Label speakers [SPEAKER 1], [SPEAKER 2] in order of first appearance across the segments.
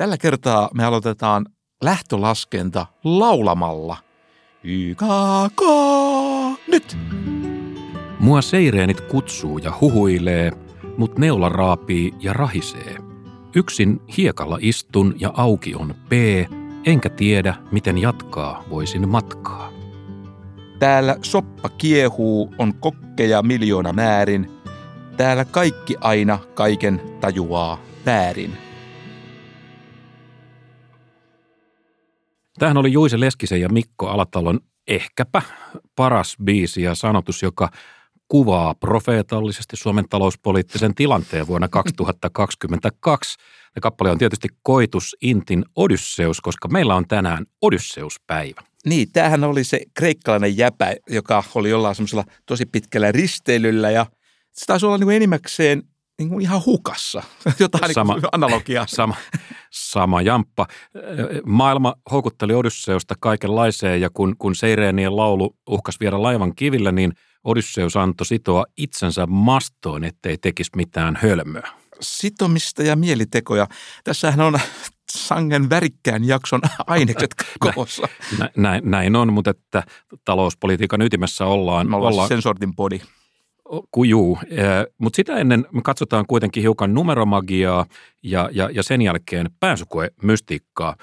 [SPEAKER 1] Tällä kertaa me aloitetaan lähtölaskenta laulamalla. YKK! Nyt!
[SPEAKER 2] Mua seireenit kutsuu ja huhuilee, mut neula raapii ja rahisee. Yksin hiekalla istun ja auki on P, enkä tiedä, miten jatkaa voisin matkaa.
[SPEAKER 1] Täällä soppa kiehuu, on kokkeja miljoona määrin. Täällä kaikki aina kaiken tajuaa väärin.
[SPEAKER 2] Tähän oli Juise Leskisen ja Mikko Alatalon ehkäpä paras biisi ja sanotus, joka kuvaa profeetallisesti Suomen talouspoliittisen tilanteen vuonna 2022. Ja kappale on tietysti koitus Intin Odysseus, koska meillä on tänään Odysseuspäivä.
[SPEAKER 1] Niin, tämähän oli se kreikkalainen jäpä, joka oli jollain semmoisella tosi pitkällä risteilyllä ja se taisi olla niin enimmäkseen niin kuin ihan hukassa. Jotain sama, niin analogiaa.
[SPEAKER 2] Sama, sama jamppa. Maailma houkutteli Odysseusta kaikenlaiseen ja kun, kun Seireenien laulu uhkas viedä laivan kivillä, niin Odysseus antoi sitoa itsensä mastoon, ettei tekisi mitään hölmöä.
[SPEAKER 1] Sitomista ja mielitekoja. Tässähän on sangen värikkään jakson ainekset koossa.
[SPEAKER 2] Näin, näin on, mutta että talouspolitiikan ytimessä ollaan.
[SPEAKER 1] Me ollaan, ollaan sen sortin podi.
[SPEAKER 2] Kujuu, mutta sitä ennen me katsotaan kuitenkin hiukan numeromagiaa ja, ja, ja sen jälkeen pääsykoemystiikkaa.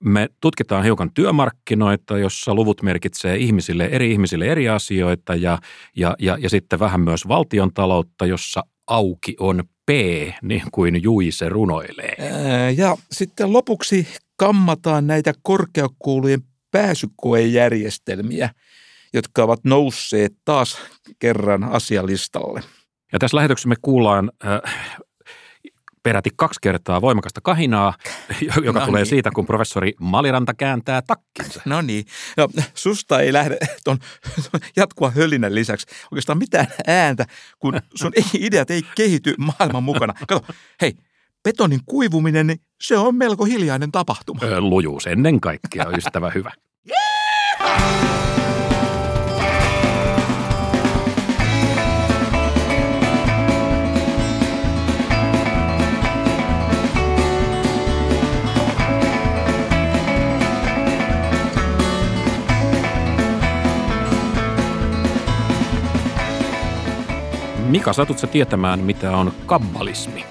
[SPEAKER 2] Me tutkitaan hiukan työmarkkinoita, jossa luvut merkitsee ihmisille, eri ihmisille eri asioita ja, ja, ja, ja sitten vähän myös valtion taloutta, jossa auki on P, niin kuin Juise runoilee.
[SPEAKER 1] Ja sitten lopuksi kammataan näitä korkeakoulujen pääsykoejärjestelmiä, jotka ovat nousseet taas kerran asialistalle.
[SPEAKER 2] Ja tässä lähetyksessä me kuullaan äh, peräti kaksi kertaa voimakasta kahinaa, joka no tulee niin. siitä, kun professori Maliranta kääntää takkinsa.
[SPEAKER 1] No niin. No, susta ei lähde tuon jatkuva hölinän lisäksi oikeastaan mitään ääntä, kun sun ideat ei kehity maailman mukana. Kato, hei, betonin kuivuminen, niin se on melko hiljainen tapahtuma.
[SPEAKER 2] lujuus ennen kaikkea, ystävä hyvä. Yeah! Mika, satut sä tietämään, mitä on kabbalismi?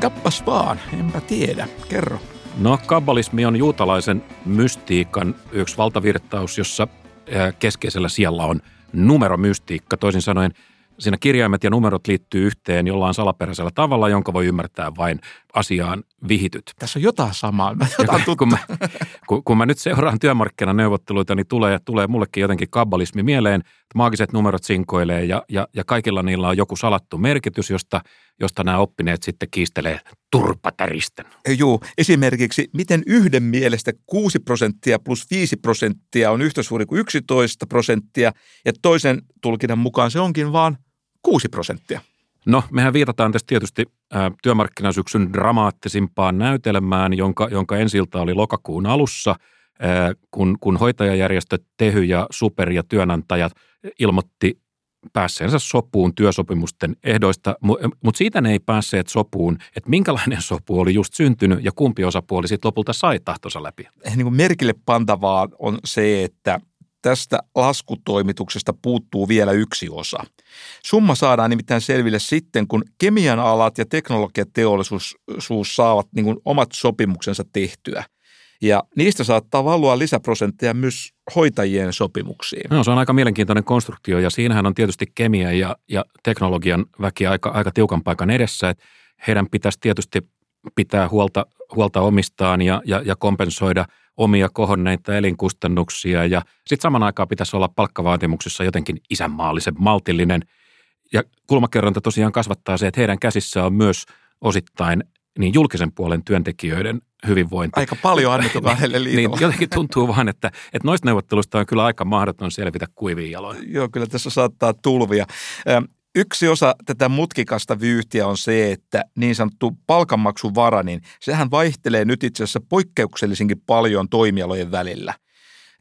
[SPEAKER 1] Kappas vaan, enpä tiedä. Kerro.
[SPEAKER 2] No, kabbalismi on juutalaisen mystiikan yksi valtavirtaus, jossa keskeisellä siellä on numeromystiikka. Toisin sanoen siinä kirjaimet ja numerot liittyy yhteen jollain salaperäisellä tavalla, jonka voi ymmärtää vain asiaan vihityt.
[SPEAKER 1] Tässä on jotain samaa, jotain
[SPEAKER 2] kun, mä, kun, kun mä nyt seuraan työmarkkinaneuvotteluita, niin tulee, tulee mullekin jotenkin kabbalismi mieleen, että maagiset numerot sinkoilee ja, ja, ja kaikilla niillä on joku salattu merkitys, josta, josta nämä oppineet sitten kiistelee turpatäristen.
[SPEAKER 1] Joo, esimerkiksi miten yhden mielestä 6 prosenttia plus 5 prosenttia on yhtä suuri kuin 11 prosenttia ja toisen tulkinnan mukaan se onkin vaan 6 prosenttia.
[SPEAKER 2] No, mehän viitataan tässä tietysti ä, työmarkkinasyksyn dramaattisimpaan näytelmään, jonka, jonka ensilta oli lokakuun alussa, ä, kun, kun hoitajajärjestöt Tehy ja Super ja työnantajat ilmoitti päässeensä sopuun työsopimusten ehdoista, mutta siitä ne ei päässeet sopuun, että minkälainen sopu oli just syntynyt ja kumpi osapuoli sitten lopulta sai tahtonsa läpi.
[SPEAKER 1] Niin kuin merkille pantavaa on se, että tästä laskutoimituksesta puuttuu vielä yksi osa. Summa saadaan nimittäin selville sitten, kun kemian alat ja teknologiateollisuus saavat niin kuin omat sopimuksensa tehtyä. Ja niistä saattaa valua lisäprosentteja myös hoitajien sopimuksiin.
[SPEAKER 2] No, se on aika mielenkiintoinen konstruktio ja siinähän on tietysti kemia ja, ja teknologian väki aika, aika tiukan paikan edessä. Että heidän pitäisi tietysti pitää huolta, huolta omistaan ja, ja, ja kompensoida – omia kohonneita elinkustannuksia ja sitten saman aikaan pitäisi olla palkkavaatimuksissa jotenkin isänmaallisen maltillinen. Ja kulmakerronta tosiaan kasvattaa se, että heidän käsissä on myös osittain niin julkisen puolen työntekijöiden hyvinvointi.
[SPEAKER 1] Aika paljon annettu kahdelle
[SPEAKER 2] niin, jotenkin tuntuu vaan, että, että noista neuvotteluista on kyllä aika mahdoton selvitä kuiviin jaloin.
[SPEAKER 1] Joo, kyllä tässä saattaa tulvia. Yksi osa tätä mutkikasta vyyhtiä on se, että niin sanottu palkanmaksuvara, niin sehän vaihtelee nyt itse asiassa poikkeuksellisinkin paljon toimialojen välillä.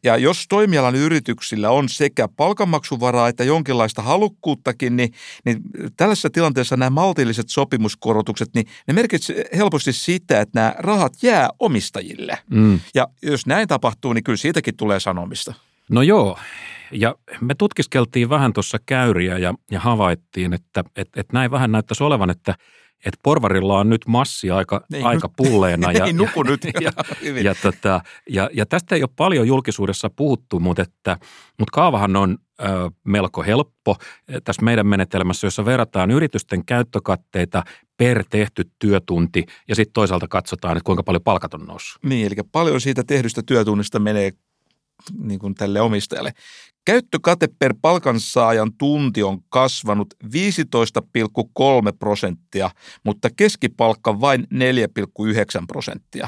[SPEAKER 1] Ja jos toimialan yrityksillä on sekä palkanmaksuvaraa että jonkinlaista halukkuuttakin, niin, niin tällaisessa tilanteessa nämä maltilliset sopimuskorotukset, niin ne merkitsevät helposti sitä, että nämä rahat jää omistajille. Mm. Ja jos näin tapahtuu, niin kyllä siitäkin tulee sanomista.
[SPEAKER 2] No joo, ja me tutkiskeltiin vähän tuossa käyriä ja, ja havaittiin, että et, et näin vähän näyttäisi olevan, että et porvarilla on nyt massi aika,
[SPEAKER 1] Ei,
[SPEAKER 2] aika pulleena.
[SPEAKER 1] Ja, Ei nuku nyt.
[SPEAKER 2] Ja, ja, ja, tota, ja, ja tästä ei ole paljon julkisuudessa puhuttu, mutta, että, mutta kaavahan on ö, melko helppo tässä meidän menetelmässä, jossa verrataan yritysten käyttökatteita per tehty työtunti ja sitten toisaalta katsotaan, että kuinka paljon palkat on noussut.
[SPEAKER 1] Niin, eli paljon siitä tehdystä työtunnista menee niin kuin tälle omistajalle. Käyttökate per palkansaajan tunti on kasvanut 15,3 prosenttia, mutta keskipalkka vain 4,9 prosenttia.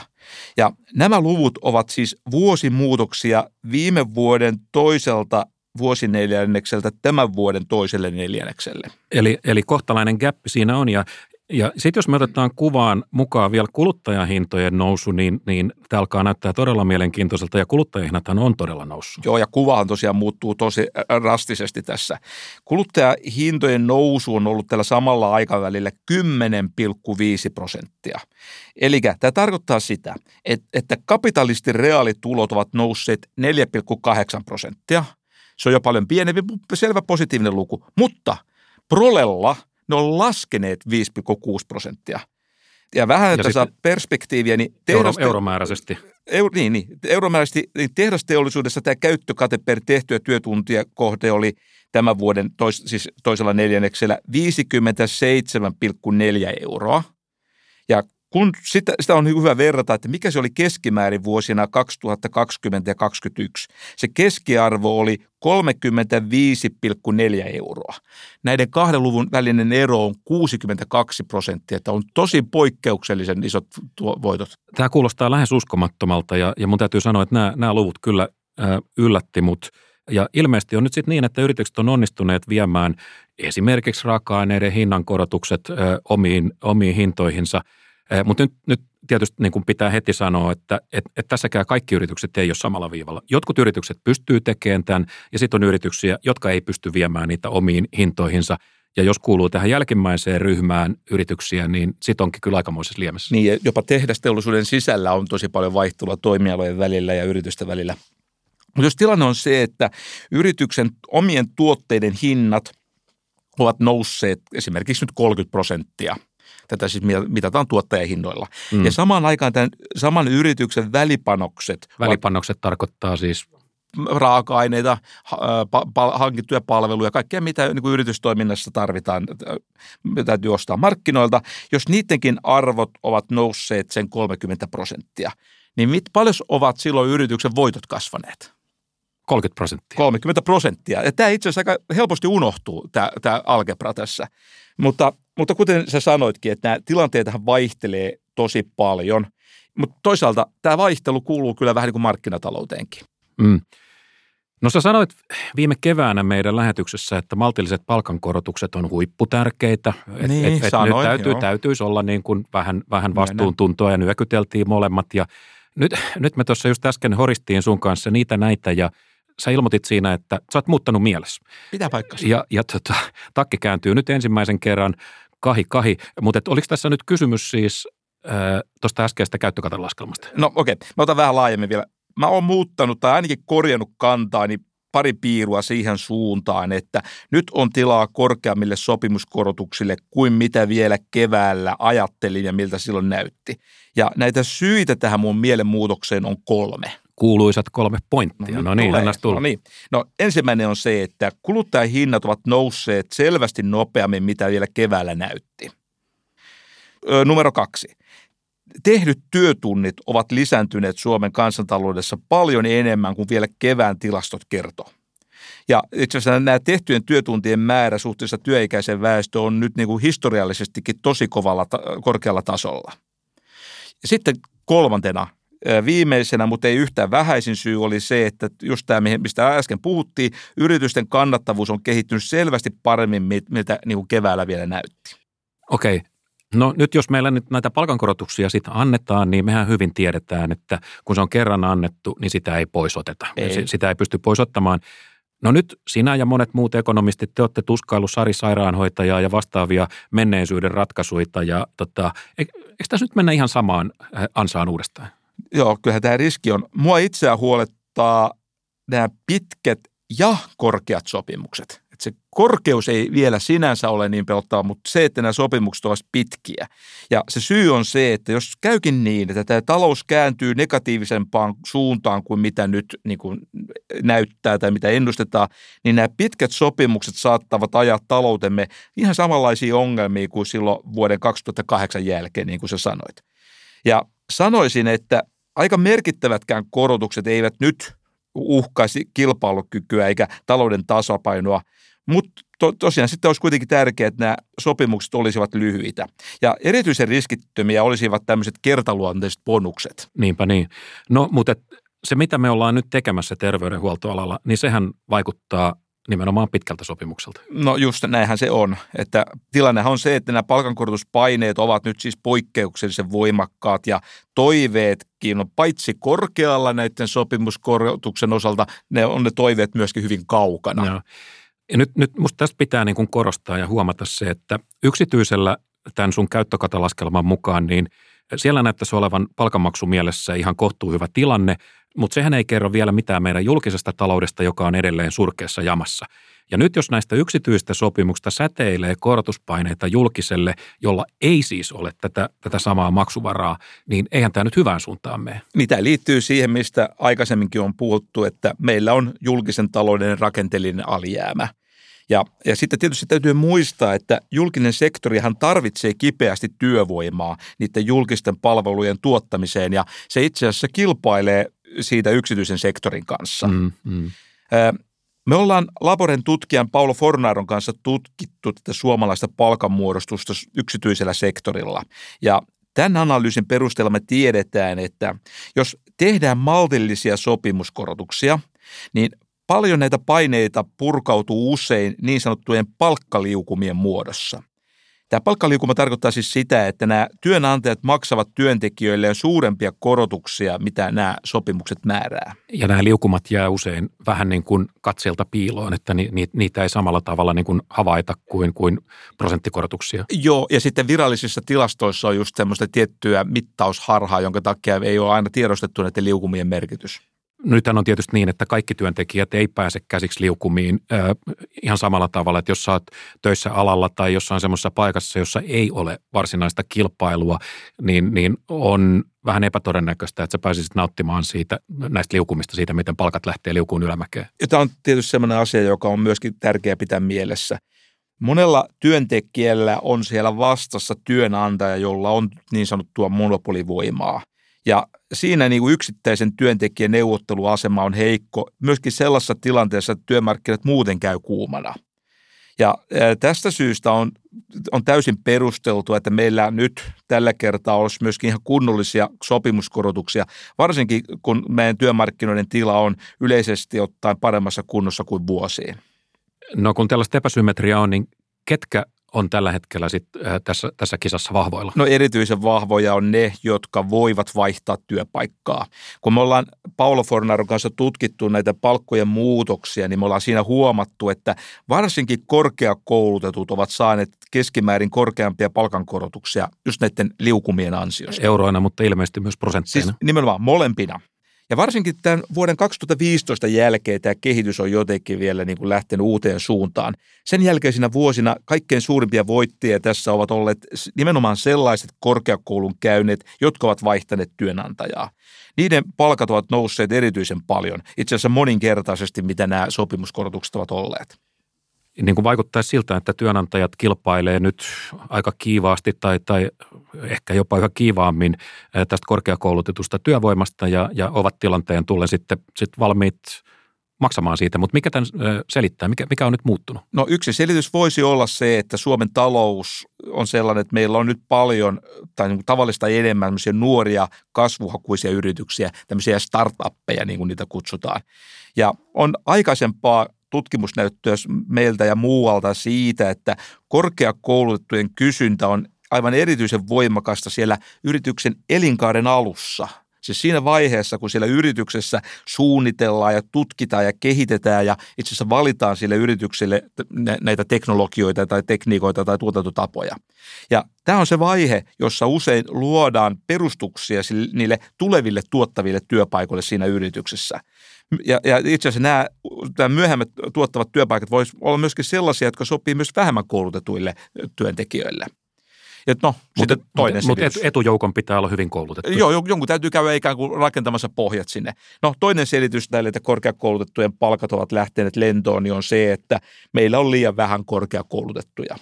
[SPEAKER 1] Ja nämä luvut ovat siis vuosimuutoksia viime vuoden toiselta vuosineljännekseltä tämän vuoden toiselle neljännekselle.
[SPEAKER 2] Eli, eli kohtalainen gappi siinä on ja ja sitten jos me otetaan kuvaan mukaan vielä kuluttajahintojen nousu, niin, niin tämä alkaa näyttää todella mielenkiintoiselta ja kuluttajahinnathan on todella noussut.
[SPEAKER 1] Joo ja kuvahan tosiaan muuttuu tosi rastisesti tässä. Kuluttajahintojen nousu on ollut tällä samalla aikavälillä 10,5 prosenttia. Eli tämä tarkoittaa sitä, että, että kapitalistin reaalitulot ovat nousseet 4,8 prosenttia. Se on jo paljon pienempi, selvä positiivinen luku, mutta prolella – ne on laskeneet 5,6 prosenttia. Ja vähän, että saa perspektiiviä, niin
[SPEAKER 2] tehdaste- euro, euromääräisesti.
[SPEAKER 1] Euro, niin, niin, euromääräisesti niin tehdasteollisuudessa tämä käyttökate per tehtyä työtuntia kohde oli tämän vuoden tois, siis toisella neljänneksellä 57,4 euroa. Ja kun sitä, sitä on hyvä verrata, että mikä se oli keskimäärin vuosina 2020 ja 2021. Se keskiarvo oli 35,4 euroa. Näiden kahden luvun välinen ero on 62 prosenttia, että on tosi poikkeuksellisen isot voitot.
[SPEAKER 2] Tämä kuulostaa lähes uskomattomalta ja, ja mun täytyy sanoa, että nämä, nämä luvut kyllä äh, yllätti mut. Ja ilmeisesti on nyt sitten niin, että yritykset on onnistuneet viemään esimerkiksi raaka-aineiden hinnankorotukset äh, omiin, omiin hintoihinsa – Mutta nyt, nyt tietysti niin kuin pitää heti sanoa, että et, et tässäkään kaikki yritykset ei ole samalla viivalla. Jotkut yritykset pystyy tekemään tämän ja sitten on yrityksiä, jotka ei pysty viemään niitä omiin hintoihinsa. Ja jos kuuluu tähän jälkimmäiseen ryhmään yrityksiä, niin sitten onkin kyllä aikamoisessa liemessä.
[SPEAKER 1] Niin, jopa tehdasteollisuuden sisällä on tosi paljon vaihtelua toimialojen välillä ja yritysten välillä. Mutta jos tilanne on se, että yrityksen omien tuotteiden hinnat ovat nousseet esimerkiksi nyt 30 prosenttia – Tätä siis mitataan tuottajahinnoilla. Mm. Ja samaan aikaan tämän saman yrityksen välipanokset.
[SPEAKER 2] Välipanokset ovat, tarkoittaa siis
[SPEAKER 1] raaka-aineita, hankittuja palveluja, kaikkea mitä niin kuin yritystoiminnassa tarvitaan, täytyy ostaa markkinoilta. Jos niidenkin arvot ovat nousseet sen 30 prosenttia, niin mit, paljon ovat silloin yrityksen voitot kasvaneet?
[SPEAKER 2] 30 prosenttia.
[SPEAKER 1] 30 prosenttia. Ja tämä itse asiassa aika helposti unohtuu, tämä, tämä algebra tässä. Mutta, mutta kuten sä sanoitkin, että nämä tilanteethan vaihtelee tosi paljon. Mutta toisaalta tämä vaihtelu kuuluu kyllä vähän niin kuin markkinatalouteenkin. Mm.
[SPEAKER 2] No sä sanoit viime keväänä meidän lähetyksessä, että maltilliset palkankorotukset on huipputärkeitä.
[SPEAKER 1] Niin, et, et,
[SPEAKER 2] sanoin, nyt täytyy, täytyisi olla niin kuin vähän, vähän vastuuntuntoa ja nyökyteltiin molemmat. Ja nyt, nyt me tuossa just äsken horistiin sun kanssa niitä näitä ja – sä ilmoitit siinä, että sä oot muuttanut mielessä.
[SPEAKER 1] Pitää paikkansa.
[SPEAKER 2] Ja, ja tota, takki kääntyy nyt ensimmäisen kerran kahi kahi, mutta oliko tässä nyt kysymys siis äh, tuosta äskeisestä käyttökatelaskelmasta?
[SPEAKER 1] No okei, okay. mä otan vähän laajemmin vielä. Mä oon muuttanut tai ainakin korjannut kantaani pari piirua siihen suuntaan, että nyt on tilaa korkeammille sopimuskorotuksille kuin mitä vielä keväällä ajattelin ja miltä silloin näytti. Ja näitä syitä tähän mun mielenmuutokseen on kolme
[SPEAKER 2] kuuluisat kolme pointtia. No, no niin, tulee.
[SPEAKER 1] No, niin. no ensimmäinen on se, että kuluttajahinnat ovat nousseet selvästi nopeammin, mitä vielä keväällä näytti. Ö, numero kaksi. Tehdyt työtunnit ovat lisääntyneet Suomen kansantaloudessa paljon enemmän kuin vielä kevään tilastot kertoo. Ja itse asiassa nämä tehtyjen työtuntien määrä suhteessa työikäisen väestö on nyt niin kuin historiallisestikin tosi kovalla, korkealla tasolla. Ja sitten kolmantena Viimeisenä, mutta ei yhtään vähäisin syy oli se, että just tämä, mistä äsken puhuttiin, yritysten kannattavuus on kehittynyt selvästi paremmin, miltä niin kuin keväällä vielä näytti.
[SPEAKER 2] Okei, No nyt jos meillä nyt näitä palkankorotuksia sitten annetaan, niin mehän hyvin tiedetään, että kun se on kerran annettu, niin sitä ei poisoteta. Ei. Sitä ei pysty poisottamaan. No nyt sinä ja monet muut ekonomistit, te olette tuskaillut Sari sairaanhoitajaa ja vastaavia menneisyyden ratkaisuita ja tota, eikö tässä nyt mennä ihan samaan äh, ansaan uudestaan?
[SPEAKER 1] Joo, kyllähän tämä riski on. Mua itseä huolettaa nämä pitkät ja korkeat sopimukset että se korkeus ei vielä sinänsä ole niin pelottava, mutta se, että nämä sopimukset ovat pitkiä. Ja se syy on se, että jos käykin niin, että tämä talous kääntyy negatiivisempaan suuntaan kuin mitä nyt niin kuin näyttää tai mitä ennustetaan, niin nämä pitkät sopimukset saattavat ajaa taloutemme ihan samanlaisia ongelmia kuin silloin vuoden 2008 jälkeen, niin kuin sä sanoit. Ja sanoisin, että aika merkittävätkään korotukset eivät nyt uhkaisi kilpailukykyä eikä talouden tasapainoa, mutta to, tosiaan sitten olisi kuitenkin tärkeää, että nämä sopimukset olisivat lyhyitä. Ja erityisen riskittömiä olisivat tämmöiset kertaluonteiset bonukset.
[SPEAKER 2] Niinpä niin. No, mutta se, mitä me ollaan nyt tekemässä terveydenhuoltoalalla, niin sehän vaikuttaa nimenomaan pitkältä sopimukselta.
[SPEAKER 1] No just näinhän se on. Että tilannehan on se, että nämä palkankorotuspaineet ovat nyt siis poikkeuksellisen voimakkaat ja toiveetkin on paitsi korkealla näiden sopimuskorotuksen osalta, ne on ne toiveet myöskin hyvin kaukana.
[SPEAKER 2] Joo. Ja nyt, nyt musta tästä pitää niin kuin korostaa ja huomata se, että yksityisellä tämän sun käyttökatalaskelman mukaan, niin siellä näyttäisi olevan palkanmaksumielessä ihan kohtuu hyvä tilanne, mutta sehän ei kerro vielä mitään meidän julkisesta taloudesta, joka on edelleen surkeassa jamassa. Ja nyt jos näistä yksityistä sopimuksista säteilee korotuspaineita julkiselle, jolla ei siis ole tätä, tätä samaa maksuvaraa, niin eihän tämä nyt hyvään suuntaan mene.
[SPEAKER 1] Mitä liittyy siihen, mistä aikaisemminkin on puhuttu, että meillä on julkisen talouden rakenteellinen alijäämä. Ja, ja sitten tietysti täytyy muistaa, että julkinen sektorihan tarvitsee kipeästi työvoimaa niiden julkisten palvelujen tuottamiseen ja se itse asiassa kilpailee siitä yksityisen sektorin kanssa. Mm, mm. Me ollaan Laboren tutkijan Paulo Fornaron kanssa tutkittu tätä suomalaista palkanmuodostusta yksityisellä sektorilla. Ja tämän analyysin perusteella me tiedetään, että jos tehdään maltillisia sopimuskorotuksia, niin paljon näitä paineita purkautuu usein niin sanottujen palkkaliukumien muodossa. Tämä palkkaliukuma tarkoittaa siis sitä, että nämä työnantajat maksavat työntekijöille suurempia korotuksia, mitä nämä sopimukset määrää.
[SPEAKER 2] Ja nämä liukumat jää usein vähän niin kuin katselta piiloon, että ni, ni, niitä ei samalla tavalla niin kuin havaita kuin, kuin prosenttikorotuksia.
[SPEAKER 1] Joo, ja sitten virallisissa tilastoissa on just semmoista tiettyä mittausharhaa, jonka takia ei ole aina tiedostettu näiden liukumien merkitys.
[SPEAKER 2] Nythän on tietysti niin, että kaikki työntekijät ei pääse käsiksi liukumiin äh, ihan samalla tavalla, että jos oot töissä alalla tai jossain semmoisessa paikassa, jossa ei ole varsinaista kilpailua, niin, niin on vähän epätodennäköistä, että sä pääsisit nauttimaan siitä, näistä liukumista, siitä, miten palkat lähtee liukuun ylämäkeen.
[SPEAKER 1] Ja tämä on tietysti semmoinen asia, joka on myöskin tärkeää pitää mielessä. Monella työntekijällä on siellä vastassa työnantaja, jolla on niin sanottua monopolivoimaa. Ja siinä niin kuin yksittäisen työntekijän neuvotteluasema on heikko myöskin sellaisessa tilanteessa, että työmarkkinat muuten käy kuumana. Ja tästä syystä on, on täysin perusteltu, että meillä nyt tällä kertaa olisi myöskin ihan kunnollisia sopimuskorotuksia, varsinkin kun meidän työmarkkinoiden tila on yleisesti ottaen paremmassa kunnossa kuin vuosiin.
[SPEAKER 2] No kun tällaista epäsymmetriaa on, niin ketkä on tällä hetkellä sit, äh, tässä, tässä kisassa vahvoilla?
[SPEAKER 1] No erityisen vahvoja on ne, jotka voivat vaihtaa työpaikkaa. Kun me ollaan Paulo Fornaron kanssa tutkittu näitä palkkojen muutoksia, niin me ollaan siinä huomattu, että varsinkin korkeakoulutetut ovat saaneet keskimäärin korkeampia palkankorotuksia just näiden liukumien ansiosta.
[SPEAKER 2] Euroina, mutta ilmeisesti myös prosentteina.
[SPEAKER 1] Siis nimenomaan molempina. Ja varsinkin tämän vuoden 2015 jälkeen tämä kehitys on jotenkin vielä niin kuin lähtenyt uuteen suuntaan. Sen jälkeisinä vuosina kaikkein suurimpia voittajia tässä ovat olleet nimenomaan sellaiset korkeakoulun käyneet, jotka ovat vaihtaneet työnantajaa. Niiden palkat ovat nousseet erityisen paljon, itse asiassa moninkertaisesti, mitä nämä sopimuskorotukset ovat olleet
[SPEAKER 2] niin kuin vaikuttaa siltä, että työnantajat kilpailee nyt aika kiivaasti tai, tai ehkä jopa yhä kiivaammin tästä korkeakoulutetusta työvoimasta ja, ja ovat tilanteen tullen sitten, sitten valmiit maksamaan siitä, mutta mikä tämän selittää, mikä, mikä on nyt muuttunut?
[SPEAKER 1] No yksi selitys voisi olla se, että Suomen talous on sellainen, että meillä on nyt paljon tai niin tavallista enemmän nuoria kasvuhakuisia yrityksiä, tämmöisiä startuppeja niin kuin niitä kutsutaan. Ja on aikaisempaa tutkimusnäyttöä meiltä ja muualta siitä, että korkeakoulutettujen kysyntä on aivan erityisen voimakasta siellä yrityksen elinkaaren alussa – Siis siinä vaiheessa, kun siellä yrityksessä suunnitellaan ja tutkitaan ja kehitetään ja itse asiassa valitaan sille yritykselle näitä teknologioita tai tekniikoita tai tuotantotapoja. Ja tämä on se vaihe, jossa usein luodaan perustuksia niille tuleville tuottaville työpaikoille siinä yrityksessä. Ja, ja itse asiassa nämä, nämä myöhemmät tuottavat työpaikat voisivat olla myöskin sellaisia, jotka sopii myös vähemmän koulutetuille työntekijöille.
[SPEAKER 2] Ja no, mutta, sitten toinen mutta, mutta etujoukon pitää olla hyvin koulutettu.
[SPEAKER 1] Joo, jonkun täytyy käydä ikään kuin rakentamassa pohjat sinne. No toinen selitys näille, että korkeakoulutettujen palkat ovat lähteneet lentoon, niin on se, että meillä on liian vähän korkeakoulutettuja.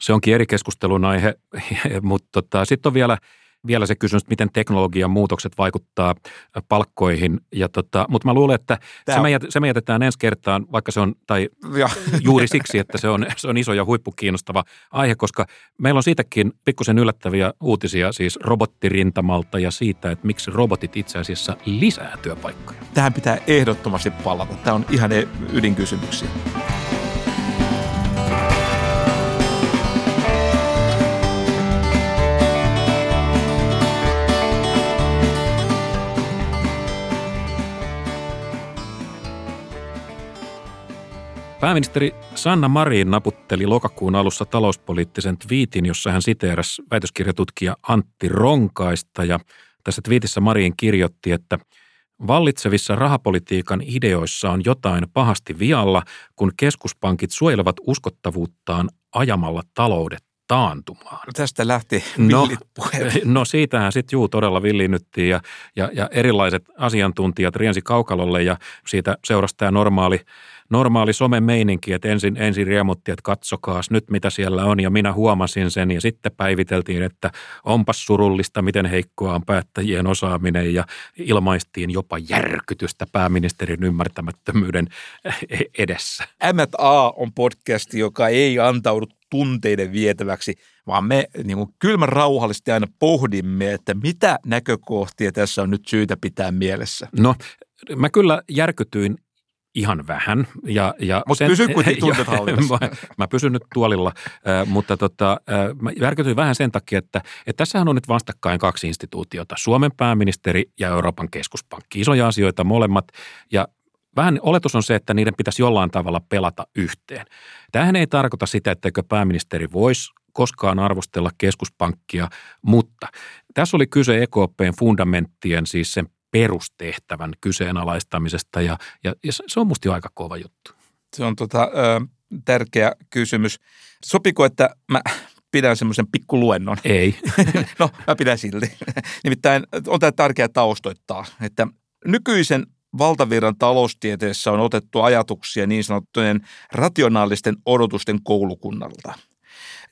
[SPEAKER 2] Se onkin eri keskustelun aihe, mutta tota, sitten on vielä – vielä se kysymys, miten teknologian muutokset vaikuttaa palkkoihin. Ja tota, mutta mä luulen, että se me, se me jätetään ensi kertaan, vaikka se on, tai ja. juuri siksi, että se on, se on iso ja huippukiinnostava aihe, koska meillä on siitäkin pikkusen yllättäviä uutisia siis robottirintamalta ja siitä, että miksi robotit itse asiassa lisää työpaikkoja.
[SPEAKER 1] Tähän pitää ehdottomasti palata. Tämä on ihan ydinkysymyksiä.
[SPEAKER 2] Pääministeri Sanna Marin naputteli lokakuun alussa talouspoliittisen twiitin, jossa hän siteerasi väitöskirjatutkija Antti Ronkaista. Ja tässä twiitissä Marin kirjoitti, että Vallitsevissa rahapolitiikan ideoissa on jotain pahasti vialla, kun keskuspankit suojelevat uskottavuuttaan ajamalla taloudet taantumaan.
[SPEAKER 1] No tästä lähti no,
[SPEAKER 2] no siitähän sitten juu todella villiinnyttiin ja, ja, ja erilaiset asiantuntijat riensi kaukalolle ja siitä seurasi tämä normaali normaali somemeininki, että ensin, ensin riemutti, että katsokaas nyt mitä siellä on ja minä huomasin sen ja sitten päiviteltiin, että onpas surullista, miten heikkoa on päättäjien osaaminen ja ilmaistiin jopa järkytystä pääministerin ymmärtämättömyyden edessä.
[SPEAKER 1] M&A on podcast, joka ei antaudu tunteiden vietäväksi, vaan me niin kuin kylmän rauhallisesti aina pohdimme, että mitä näkökohtia tässä on nyt syytä pitää mielessä.
[SPEAKER 2] No, mä kyllä järkytyin ihan vähän. Ja,
[SPEAKER 1] ja mutta pysy kuitenkin tuntet
[SPEAKER 2] mä, mä pysyn nyt tuolilla, äh, mutta tota, äh, mä järkytyin vähän sen takia, että, että tässähän on nyt vastakkain kaksi instituutiota, Suomen pääministeri ja Euroopan keskuspankki. Isoja asioita molemmat ja vähän oletus on se, että niiden pitäisi jollain tavalla pelata yhteen. Tämähän ei tarkoita sitä, etteikö pääministeri voisi koskaan arvostella keskuspankkia, mutta tässä oli kyse EKPn fundamenttien, siis sen perustehtävän kyseenalaistamisesta ja, ja, ja se on musta jo aika kova juttu.
[SPEAKER 1] Se on tota, ö, tärkeä kysymys. Sopiko, että mä pidän semmoisen pikkuluennon?
[SPEAKER 2] Ei.
[SPEAKER 1] no, mä pidän silti. Nimittäin on tämä tärkeää taustoittaa, että nykyisen valtavirran taloustieteessä on otettu ajatuksia niin sanottujen rationaalisten odotusten koulukunnalta.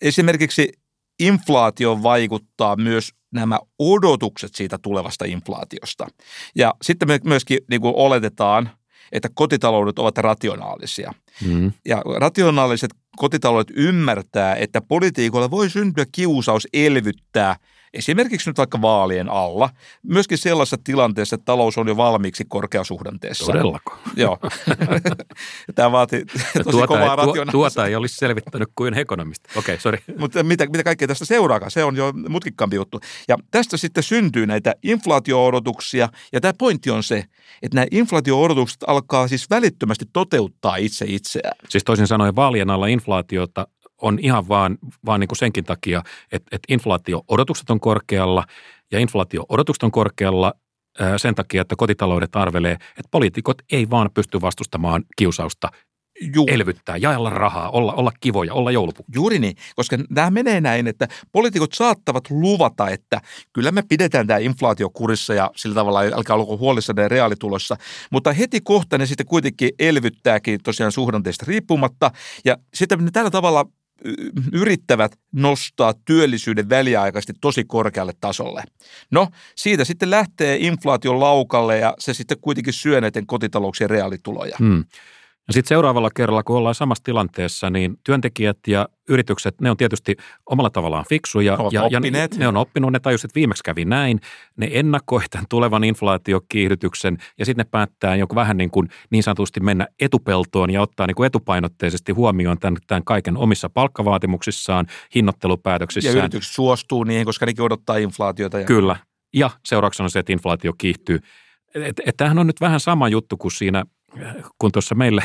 [SPEAKER 1] Esimerkiksi inflaatio vaikuttaa myös nämä odotukset siitä tulevasta inflaatiosta. Ja sitten me myöskin niin kuin oletetaan, että kotitaloudet ovat rationaalisia. Mm. Ja rationaaliset kotitaloudet ymmärtää, että politiikolla voi syntyä kiusaus elvyttää – esimerkiksi nyt vaikka vaalien alla, myöskin sellaisessa tilanteessa, että talous on jo valmiiksi korkeasuhdanteessa.
[SPEAKER 2] Todellako?
[SPEAKER 1] Joo. Tämä vaatii tosi tuota kovaa
[SPEAKER 2] rationaalista. Tuota ei olisi selvittänyt kuin ekonomista. Okei, okay, sori.
[SPEAKER 1] Mutta mitä, mitä kaikkea tästä seuraakaan, se on jo mutkikkaampi juttu. Ja tästä sitten syntyy näitä inflaatio-odotuksia, ja tämä pointti on se, että nämä inflaatio-odotukset alkaa siis välittömästi toteuttaa itse itseään.
[SPEAKER 2] Siis toisin sanoen vaalien alla inflaatiota on ihan vaan, vaan niin kuin senkin takia, että, että inflaatio-odotukset on korkealla ja inflaatio-odotukset on korkealla sen takia, että kotitaloudet arvelee, että poliitikot ei vaan pysty vastustamaan kiusausta Juu. elvyttää, jaella rahaa, olla, olla kivoja, olla joulupukki.
[SPEAKER 1] Juuri niin, koska tämä menee näin, että poliitikot saattavat luvata, että kyllä me pidetään tämä inflaatio kurissa ja sillä tavalla alkaa olla huolissa ne reaalitulossa, mutta heti kohta ne sitten kuitenkin elvyttääkin tosiaan suhdanteista riippumatta ja sitten ne tällä tavalla yrittävät nostaa työllisyyden väliaikaisesti tosi korkealle tasolle. No, siitä sitten lähtee inflaation laukalle ja se sitten kuitenkin syö näiden kotitalouksien reaalituloja. Hmm.
[SPEAKER 2] No sitten seuraavalla kerralla, kun ollaan samassa tilanteessa, niin työntekijät ja yritykset, ne on tietysti omalla tavallaan fiksuja.
[SPEAKER 1] ja,
[SPEAKER 2] ja ne, ne on oppinut, ne tajusivat, että viimeksi kävi näin. Ne ennakoi tämän tulevan inflaatiokiihdytyksen ja sitten ne päättää joku vähän niin, kuin niin sanotusti mennä etupeltoon ja ottaa niin kuin etupainotteisesti huomioon tämän, tämän kaiken omissa palkkavaatimuksissaan, hinnoittelupäätöksissään.
[SPEAKER 1] Ja yritykset suostuu niihin, koska nekin odottaa inflaatiota. Ja...
[SPEAKER 2] Kyllä. Ja seurauksena on se, että inflaatio kiihtyy. Et, et, tämähän on nyt vähän sama juttu kuin siinä – kun tuossa meille,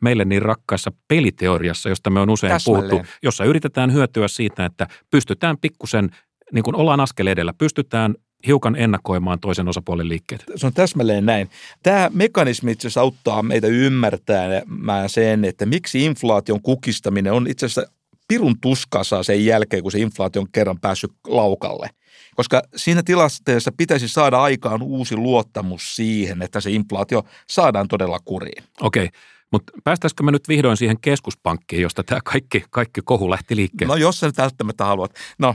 [SPEAKER 2] meille niin rakkaassa peliteoriassa, josta me on usein Täsmälleen. puhuttu, jossa yritetään hyötyä siitä, että pystytään pikkusen, niin kuin ollaan askel edellä, pystytään hiukan ennakoimaan toisen osapuolen liikkeet.
[SPEAKER 1] Se on täsmälleen näin. Tämä mekanismi itse asiassa auttaa meitä ymmärtämään sen, että miksi inflaation kukistaminen on itse asiassa pirun tuskassa sen jälkeen, kun se inflaatio on kerran päässyt laukalle. Koska siinä tilanteessa pitäisi saada aikaan uusi luottamus siihen, että se inflaatio saadaan todella kuriin.
[SPEAKER 2] Okei, mutta päästäisikö me nyt vihdoin siihen keskuspankkiin, josta tämä kaikki, kaikki kohu lähti liikkeelle?
[SPEAKER 1] No jos sä nyt välttämättä haluat. No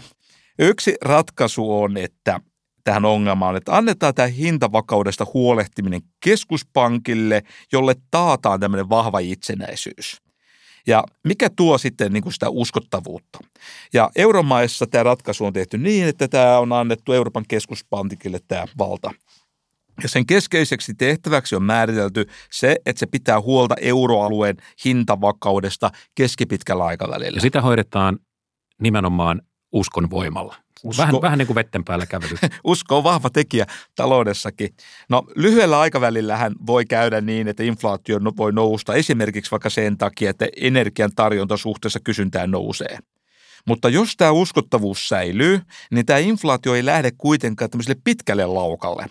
[SPEAKER 1] yksi ratkaisu on, että tähän ongelmaan, että annetaan tämä hintavakaudesta huolehtiminen keskuspankille, jolle taataan tämmöinen vahva itsenäisyys. Ja mikä tuo sitten niin kuin sitä uskottavuutta? Ja euromaissa tämä ratkaisu on tehty niin, että tämä on annettu Euroopan keskuspankille tämä valta. Ja sen keskeiseksi tehtäväksi on määritelty se, että se pitää huolta euroalueen hintavakaudesta keskipitkällä aikavälillä.
[SPEAKER 2] Ja sitä hoidetaan nimenomaan uskon voimalla. Usko, vähän, vähän niin kuin vetten päällä kävely.
[SPEAKER 1] Usko on vahva tekijä taloudessakin. No lyhyellä aikavälillähän voi käydä niin, että inflaatio no, voi nousta esimerkiksi vaikka sen takia, että energian tarjonta suhteessa kysyntään nousee. Mutta jos tämä uskottavuus säilyy, niin tämä inflaatio ei lähde kuitenkaan tämmöiselle pitkälle laukalle.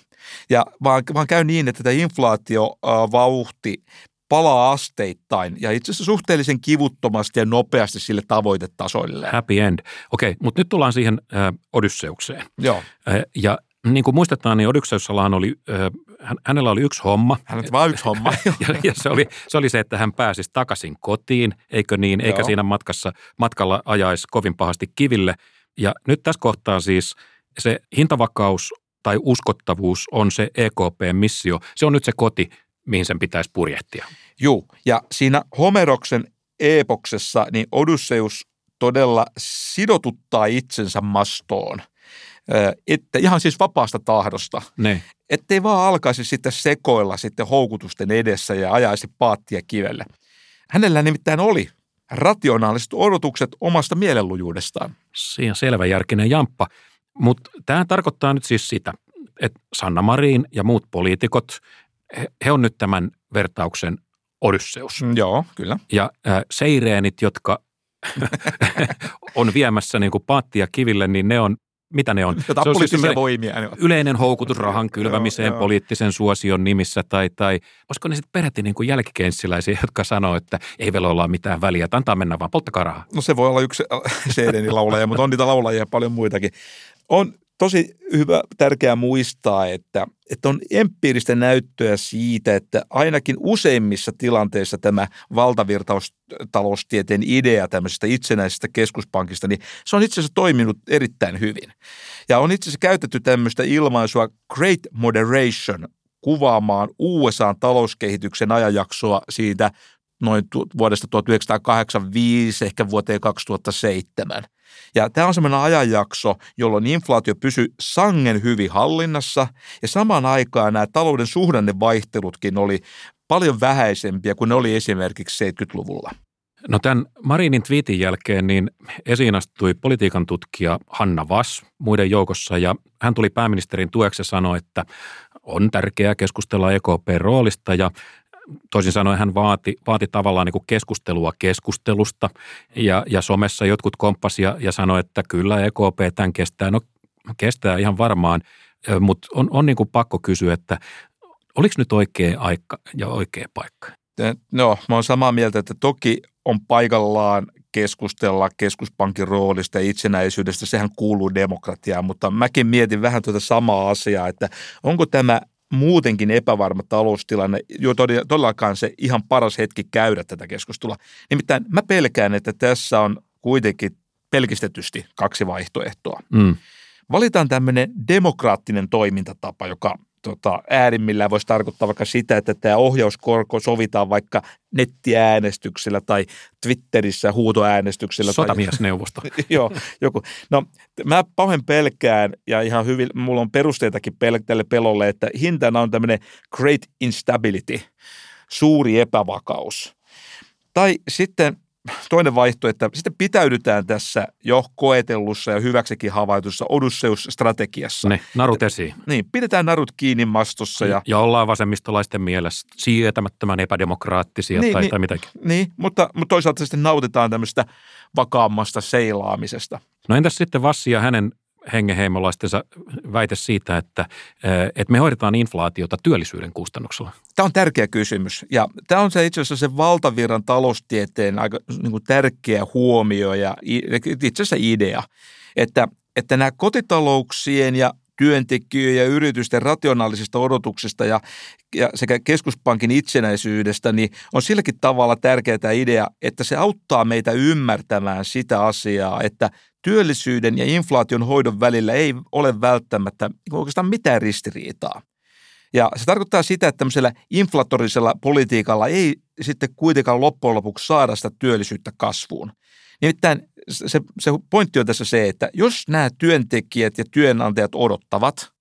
[SPEAKER 1] Ja vaan, vaan käy niin, että tämä inflaatiovauhti palaa asteittain ja itse asiassa suhteellisen kivuttomasti ja nopeasti sille tavoitetasoille.
[SPEAKER 2] Happy end. Okei, mutta nyt tullaan siihen äh, Odysseukseen.
[SPEAKER 1] Joo.
[SPEAKER 2] Äh, ja niin kuin muistetaan, niin Odysseussallahan oli, äh, hänellä oli yksi homma.
[SPEAKER 1] Hänellä vain yksi homma.
[SPEAKER 2] ja, ja se, oli, se oli se, että hän pääsisi takaisin kotiin, eikö niin, eikä Joo. siinä matkassa, matkalla ajaisi kovin pahasti kiville. Ja nyt tässä kohtaa siis se hintavakaus tai uskottavuus on se EKP-missio. Se on nyt se koti, mihin sen pitäisi purjehtia.
[SPEAKER 1] Joo, ja siinä Homeroksen epoksessa niin Odysseus todella sidotuttaa itsensä mastoon. Että ihan siis vapaasta tahdosta.
[SPEAKER 2] Ne.
[SPEAKER 1] Ettei vaan alkaisi sitten sekoilla sitten houkutusten edessä ja ajaisi paattia kivelle. Hänellä nimittäin oli rationaaliset odotukset omasta mielenlujuudestaan.
[SPEAKER 2] Siinä selväjärkinen jamppa. Mutta tämä tarkoittaa nyt siis sitä, että Sanna Marin ja muut poliitikot he, he on nyt tämän vertauksen Odysseus.
[SPEAKER 1] Mm, joo, kyllä.
[SPEAKER 2] Ja äh, seireenit, jotka on viemässä niin kuin paattia kiville, niin ne on mitä ne on?
[SPEAKER 1] Jotain
[SPEAKER 2] se on
[SPEAKER 1] poliittisia siis voimia.
[SPEAKER 2] Yleinen houkutus rahan kylvämiseen joo, poliittisen suosion nimissä tai, tai olisiko ne sitten peräti niin kuin jälkikenssiläisiä, jotka sanoo, että ei vielä olla mitään väliä, että antaa mennä vaan, polttakaa rahaa.
[SPEAKER 1] No se voi olla yksi cd laulaja, mutta on niitä laulajia paljon muitakin. On tosi hyvä, tärkeää muistaa, että, että on empiiristä näyttöä siitä, että ainakin useimmissa tilanteissa tämä valtavirtaustaloustieteen idea tämmöisestä itsenäisestä keskuspankista, niin se on itse asiassa toiminut erittäin hyvin. Ja on itse asiassa käytetty tämmöistä ilmaisua Great Moderation kuvaamaan USAn talouskehityksen ajanjaksoa siitä noin vuodesta 1985 ehkä vuoteen 2007. Ja tämä on semmoinen ajanjakso, jolloin inflaatio pysyy sangen hyvin hallinnassa ja samaan aikaan nämä talouden suhdannevaihtelutkin oli paljon vähäisempiä kuin ne oli esimerkiksi 70-luvulla.
[SPEAKER 2] No tämän Marinin twiitin jälkeen niin esiin astui politiikan tutkija Hanna Vass muiden joukossa ja hän tuli pääministerin tueksi ja sanoi, että on tärkeää keskustella EKP-roolista ja toisin sanoen hän vaati, vaati tavallaan niin kuin keskustelua keskustelusta ja, ja somessa jotkut komppasi ja, ja sanoi, että kyllä EKP tämän kestää. No kestää ihan varmaan, mutta on, on niin kuin pakko kysyä, että oliko nyt oikea aika ja oikea paikka?
[SPEAKER 1] No, mä oon samaa mieltä, että toki on paikallaan keskustella keskuspankin roolista ja itsenäisyydestä, sehän kuuluu demokratiaan, mutta mäkin mietin vähän tuota samaa asiaa, että onko tämä muutenkin epävarma taloustilanne, jo todellakaan se ihan paras hetki käydä tätä keskustelua. Nimittäin mä pelkään, että tässä on kuitenkin pelkistetysti kaksi vaihtoehtoa. Mm. Valitaan tämmöinen demokraattinen toimintatapa, joka tota, äärimmillään voisi tarkoittaa vaikka sitä, että tämä ohjauskorko sovitaan vaikka nettiäänestyksellä tai Twitterissä huutoäänestyksellä.
[SPEAKER 2] Sotamiesneuvosto.
[SPEAKER 1] Tai, joo, joku. No mä pahoin pelkään ja ihan hyvin, mulla on perusteitakin pel- tälle pelolle, että hintana on tämmöinen great instability, suuri epävakaus. Tai sitten toinen vaihtoehto, että sitten pitäydytään tässä jo koetellussa ja hyväksikin havaitussa Odysseus-strategiassa.
[SPEAKER 2] Ne, narut esiin.
[SPEAKER 1] Niin, pidetään narut kiinni mastossa. Ja,
[SPEAKER 2] ja ollaan vasemmistolaisten mielessä sietämättömän epädemokraattisia
[SPEAKER 1] niin,
[SPEAKER 2] tai,
[SPEAKER 1] niin,
[SPEAKER 2] tai mitäkin.
[SPEAKER 1] Niin, mutta, mutta toisaalta sitten nautitaan tämmöistä vakaammasta seilaamisesta.
[SPEAKER 2] No entäs sitten Vassi ja hänen hengenheimolaistensa väite siitä, että, että me hoidetaan inflaatiota työllisyyden kustannuksella?
[SPEAKER 1] Tämä on tärkeä kysymys ja tämä on se itse asiassa se valtavirran taloustieteen aika niin kuin tärkeä huomio ja itse asiassa idea, että, että nämä kotitalouksien ja työntekijöiden ja yritysten rationaalisista odotuksista ja, ja sekä keskuspankin itsenäisyydestä, niin on silläkin tavalla tärkeä idea, että se auttaa meitä ymmärtämään sitä asiaa, että työllisyyden ja inflaation hoidon välillä ei ole välttämättä oikeastaan mitään ristiriitaa. Ja se tarkoittaa sitä, että tämmöisellä inflatorisella politiikalla ei sitten kuitenkaan loppujen lopuksi saada sitä työllisyyttä kasvuun. Nimittäin se, se pointti on tässä se, että jos nämä työntekijät ja työnantajat odottavat,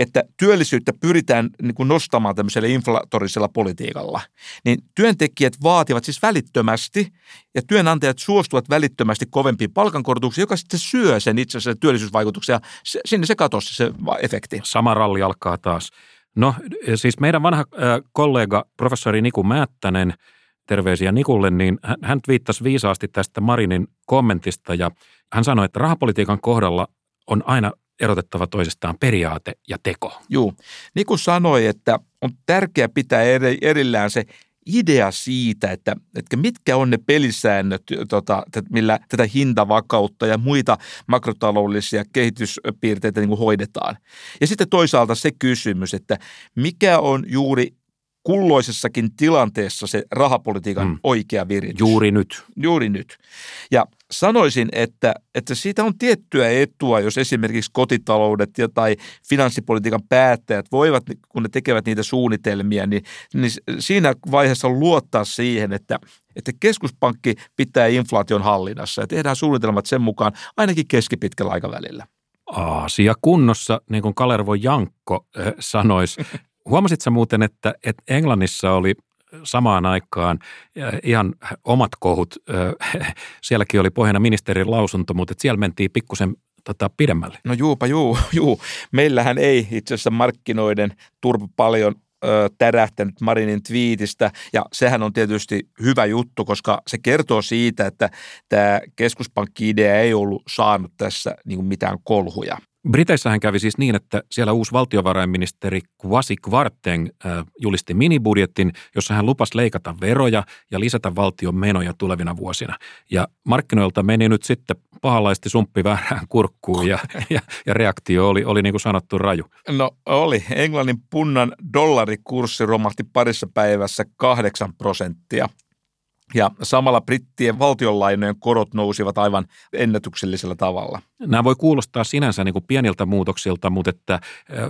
[SPEAKER 1] että työllisyyttä pyritään niin kuin nostamaan tämmöisellä inflatorisella politiikalla, niin työntekijät vaativat siis välittömästi ja työnantajat suostuvat välittömästi kovempiin palkankorotuksiin, joka sitten syö sen itse asiassa työllisyysvaikutuksia. Sinne se katosi se efekti.
[SPEAKER 2] Sama ralli alkaa taas. No siis meidän vanha äh, kollega professori Niku Määttänen, terveisiä Nikulle, niin hän viittasi viisaasti tästä Marinin kommentista ja hän sanoi, että rahapolitiikan kohdalla on aina erotettava toisestaan periaate ja teko.
[SPEAKER 1] Joo. Niin kuin sanoi, että on tärkeää pitää erillään se idea siitä, että, että mitkä on ne pelisäännöt, tota, millä tätä hintavakautta ja muita makrotaloudellisia kehityspiirteitä niin kuin hoidetaan. Ja sitten toisaalta se kysymys, että mikä on juuri kulloisessakin tilanteessa se rahapolitiikan hmm. oikea viritys.
[SPEAKER 2] Juuri nyt.
[SPEAKER 1] Juuri nyt. Ja sanoisin, että, että siitä on tiettyä etua, jos esimerkiksi kotitaloudet ja tai finanssipolitiikan päättäjät voivat, kun ne tekevät niitä suunnitelmia, niin, niin siinä vaiheessa luottaa siihen, että, että keskuspankki pitää inflaation hallinnassa ja tehdään suunnitelmat sen mukaan ainakin keskipitkällä aikavälillä.
[SPEAKER 2] Aasia kunnossa, niin kuin Kalervo Jankko äh, sanoisi. Huomasitko muuten, että, että Englannissa oli samaan aikaan ihan omat kohut. Sielläkin oli pohjana ministerin lausunto, mutta siellä mentiin pikkusen tota, pidemmälle.
[SPEAKER 1] No juupa juu, juu. Meillähän ei itse asiassa markkinoiden turpa paljon tärähtänyt Marinin twiitistä ja sehän on tietysti hyvä juttu, koska se kertoo siitä, että tämä keskuspankki-idea ei ollut saanut tässä niin mitään kolhuja.
[SPEAKER 2] Briteissähän kävi siis niin, että siellä uusi valtiovarainministeri Kwasi Kwarteng äh, julisti minibudjetin, jossa hän lupasi leikata veroja ja lisätä valtion menoja tulevina vuosina. Ja markkinoilta meni nyt sitten pahalaisesti sumppi väärään kurkkuun ja, ja, ja reaktio oli, oli niin kuin sanottu raju.
[SPEAKER 1] No oli. Englannin punnan dollarikurssi romahti parissa päivässä kahdeksan prosenttia – ja samalla brittien valtionlainojen korot nousivat aivan ennätyksellisellä tavalla.
[SPEAKER 2] Nämä voi kuulostaa sinänsä niin kuin pieniltä muutoksilta, mutta, että,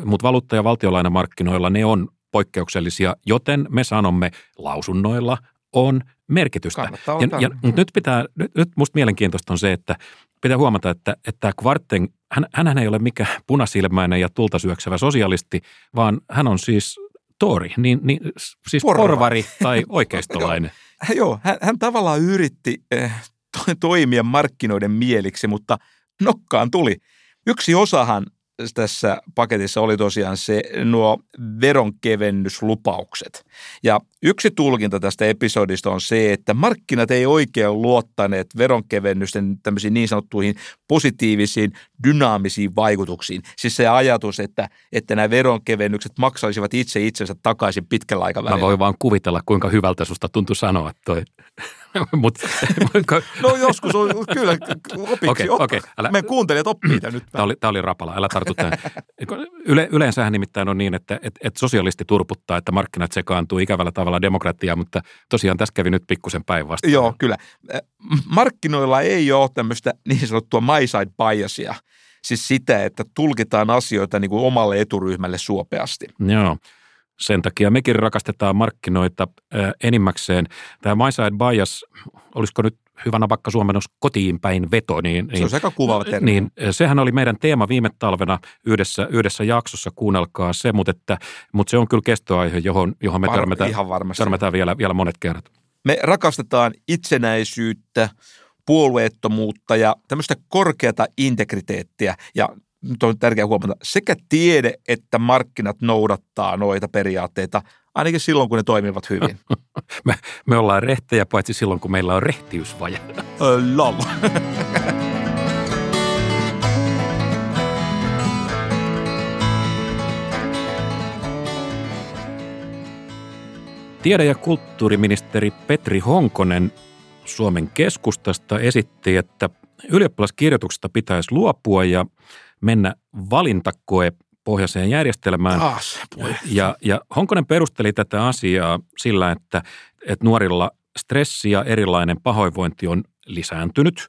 [SPEAKER 2] mutta valuutta- ja valtionlainamarkkinoilla ne on poikkeuksellisia, joten me sanomme lausunnoilla on merkitystä. Ja, ja, mutta nyt pitää, nyt, nyt musta mielenkiintoista on se, että pitää huomata, että, että Kvarten, hän, hän ei ole mikään punasilmäinen ja tulta syöksevä sosialisti, vaan hän on siis Tori, niin, niin siis porvari, porvari tai oikeistolainen.
[SPEAKER 1] Joo, hän, hän tavallaan yritti eh, toimia markkinoiden mieliksi, mutta nokkaan tuli. Yksi osahan tässä paketissa oli tosiaan se nuo veronkevennyslupaukset. Ja yksi tulkinta tästä episodista on se, että markkinat ei oikein luottaneet veronkevennysten tämmöisiin niin sanottuihin positiivisiin dynaamisiin vaikutuksiin. Siis se ajatus, että, että nämä veronkevennykset maksaisivat itse itsensä takaisin pitkällä aikavälillä.
[SPEAKER 2] Mä voin vaan kuvitella, kuinka hyvältä susta tuntui sanoa toi.
[SPEAKER 1] Mut, no joskus on, kyllä, opiksi. Okay,
[SPEAKER 2] okay,
[SPEAKER 1] älä, Me kuuntelijat oppii nyt.
[SPEAKER 2] Tämä oli, tämä oli rapala, älä tartu tähän. Yle, yleensähän nimittäin on niin, että et, et sosialisti turputtaa, että markkinat sekaantuu ikävällä tavalla demokratiaa, mutta tosiaan tässä kävi nyt pikkusen päinvastoin.
[SPEAKER 1] Joo, kyllä. Markkinoilla ei ole tämmöistä niin sanottua my side biasia. Siis sitä, että tulkitaan asioita niin kuin omalle eturyhmälle suopeasti.
[SPEAKER 2] Joo. Sen takia mekin rakastetaan markkinoita enimmäkseen. Tämä My Side Bias, olisiko nyt hyvänä vaikka suomennos kotiin päin veto, niin,
[SPEAKER 1] Se on aika kuvaava termi.
[SPEAKER 2] niin sehän oli meidän teema viime talvena yhdessä, yhdessä jaksossa, kuunnelkaa se, mutta, että, mutta se on kyllä kestoaihe, johon, johon me
[SPEAKER 1] Var-
[SPEAKER 2] törmätään, törmätään vielä, vielä monet kerrat.
[SPEAKER 1] Me rakastetaan itsenäisyyttä, puolueettomuutta ja tämmöistä korkeata integriteettiä. Ja nyt on tärkeää huomata, sekä tiede että markkinat noudattaa noita periaatteita, ainakin silloin, kun ne toimivat hyvin.
[SPEAKER 2] Me, me ollaan rehtejä paitsi silloin, kun meillä on rehtiysvaje.
[SPEAKER 1] Lol.
[SPEAKER 2] Tiede- ja kulttuuriministeri Petri Honkonen Suomen keskustasta esitti, että ylioppilaskirjoituksesta pitäisi luopua ja mennä valintakoe pohjaiseen järjestelmään.
[SPEAKER 1] Taas. Voi.
[SPEAKER 2] Ja, ja Honkonen perusteli tätä asiaa sillä, että, että nuorilla stressi ja erilainen pahoinvointi on lisääntynyt.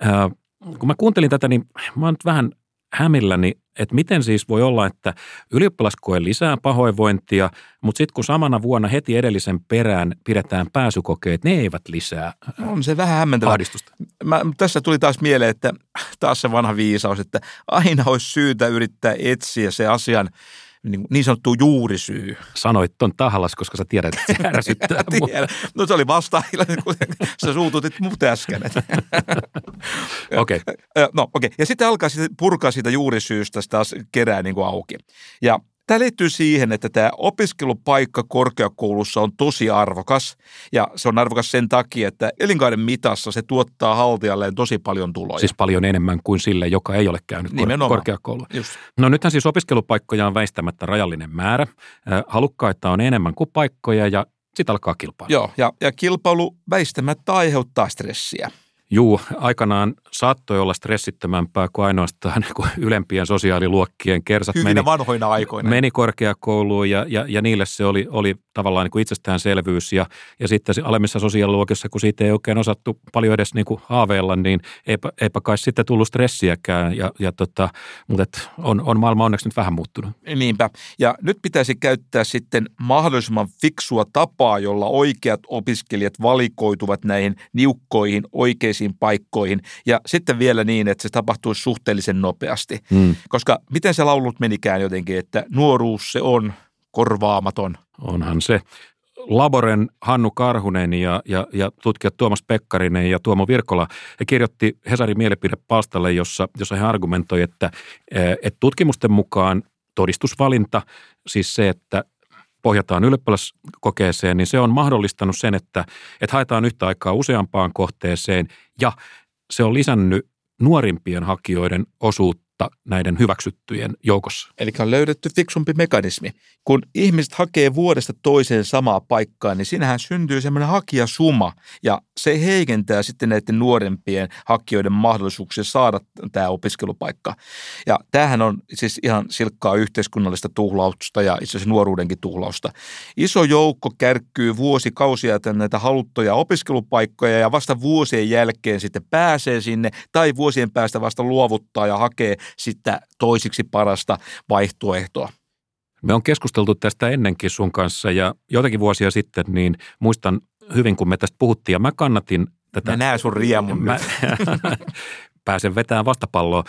[SPEAKER 2] Ää, kun mä kuuntelin tätä, niin mä oon nyt vähän hämilläni, että miten siis voi olla, että ylioppilaskoe lisää pahoinvointia, mutta sitten kun samana vuonna heti edellisen perään pidetään pääsykokeet, ne eivät lisää
[SPEAKER 1] On se vähän hämmentävää.
[SPEAKER 2] ahdistusta.
[SPEAKER 1] Mä, tässä tuli taas mieleen, että taas se vanha viisaus, että aina olisi syytä yrittää etsiä se asian niin, niin sanottu juurisyy.
[SPEAKER 2] Sanoit ton tahallas, koska sä tiedät, että se ärsyttää.
[SPEAKER 1] Tiedän. No se oli vastailla, kun sä suututit mut äsken.
[SPEAKER 2] Okei.
[SPEAKER 1] Ö, No okei, okay. ja sitten alkaa purkaa siitä juurisyystä taas kerää niin kuin auki. Ja tämä liittyy siihen, että tämä opiskelupaikka korkeakoulussa on tosi arvokas. Ja se on arvokas sen takia, että elinkaiden mitassa se tuottaa haltijalleen tosi paljon tuloja.
[SPEAKER 2] Siis paljon enemmän kuin sille, joka ei ole käynyt
[SPEAKER 1] Nimenomaan.
[SPEAKER 2] korkeakoulua.
[SPEAKER 1] Just.
[SPEAKER 2] No nythän siis opiskelupaikkoja on väistämättä rajallinen määrä. Halukkaita on enemmän kuin paikkoja ja sitten alkaa kilpailu.
[SPEAKER 1] Joo, ja, ja kilpailu väistämättä aiheuttaa stressiä.
[SPEAKER 2] Juu, aikanaan saattoi olla stressittömämpää kuin ainoastaan kun ylempien sosiaaliluokkien kersat
[SPEAKER 1] Hyvinä
[SPEAKER 2] meni,
[SPEAKER 1] vanhoina aikoina.
[SPEAKER 2] meni korkeakouluun ja, ja, ja niille se oli, oli tavallaan niin kuin itsestäänselvyys. Ja, ja sitten alemmissa sosiaaliluokissa, kun siitä ei oikein osattu paljon edes niin kuin haaveilla, niin eipä, eipä kai sitten tullut stressiäkään. Ja, ja tota, mutta et on, on maailma onneksi nyt vähän muuttunut.
[SPEAKER 1] Niinpä. Ja nyt pitäisi käyttää sitten mahdollisimman fiksua tapaa, jolla oikeat opiskelijat valikoituvat näihin niukkoihin oikeisiin paikkoihin. Ja sitten vielä niin, että se tapahtuisi suhteellisen nopeasti.
[SPEAKER 2] Mm.
[SPEAKER 1] Koska miten se laulut menikään jotenkin, että nuoruus se on korvaamaton.
[SPEAKER 2] Onhan se. Laboren Hannu Karhunen ja, ja, ja tutkijat Tuomas Pekkarinen ja Tuomo Virkola he kirjoitti Hesarin mielipidepalstalle, jossa, jossa he argumentoi, että, eh, että tutkimusten mukaan todistusvalinta, siis se, että pohjataan ylioppilaskokeeseen, niin se on mahdollistanut sen, että, että haetaan yhtä aikaa useampaan kohteeseen. Ja se on lisännyt nuorimpien hakijoiden osuutta näiden hyväksyttyjen joukossa.
[SPEAKER 1] Eli on löydetty fiksumpi mekanismi. Kun ihmiset hakee vuodesta toiseen samaa paikkaa, niin siinähän syntyy semmoinen hakijasuma, ja se heikentää sitten näiden nuorempien hakijoiden mahdollisuuksia saada tämä opiskelupaikka. Ja tämähän on siis ihan silkkaa yhteiskunnallista tuhlausta ja itse asiassa nuoruudenkin tuhlausta. Iso joukko kärkkyy vuosikausia näitä haluttuja opiskelupaikkoja ja vasta vuosien jälkeen sitten pääsee sinne tai vuosien päästä vasta luovuttaa ja hakee sitä toisiksi parasta vaihtoehtoa.
[SPEAKER 2] Me on keskusteltu tästä ennenkin sun kanssa ja joitakin vuosia sitten, niin muistan hyvin, kun me tästä puhuttiin ja mä kannatin tätä.
[SPEAKER 1] Mä näen sun riemun
[SPEAKER 2] mä, pääsen vetämään vastapalloa.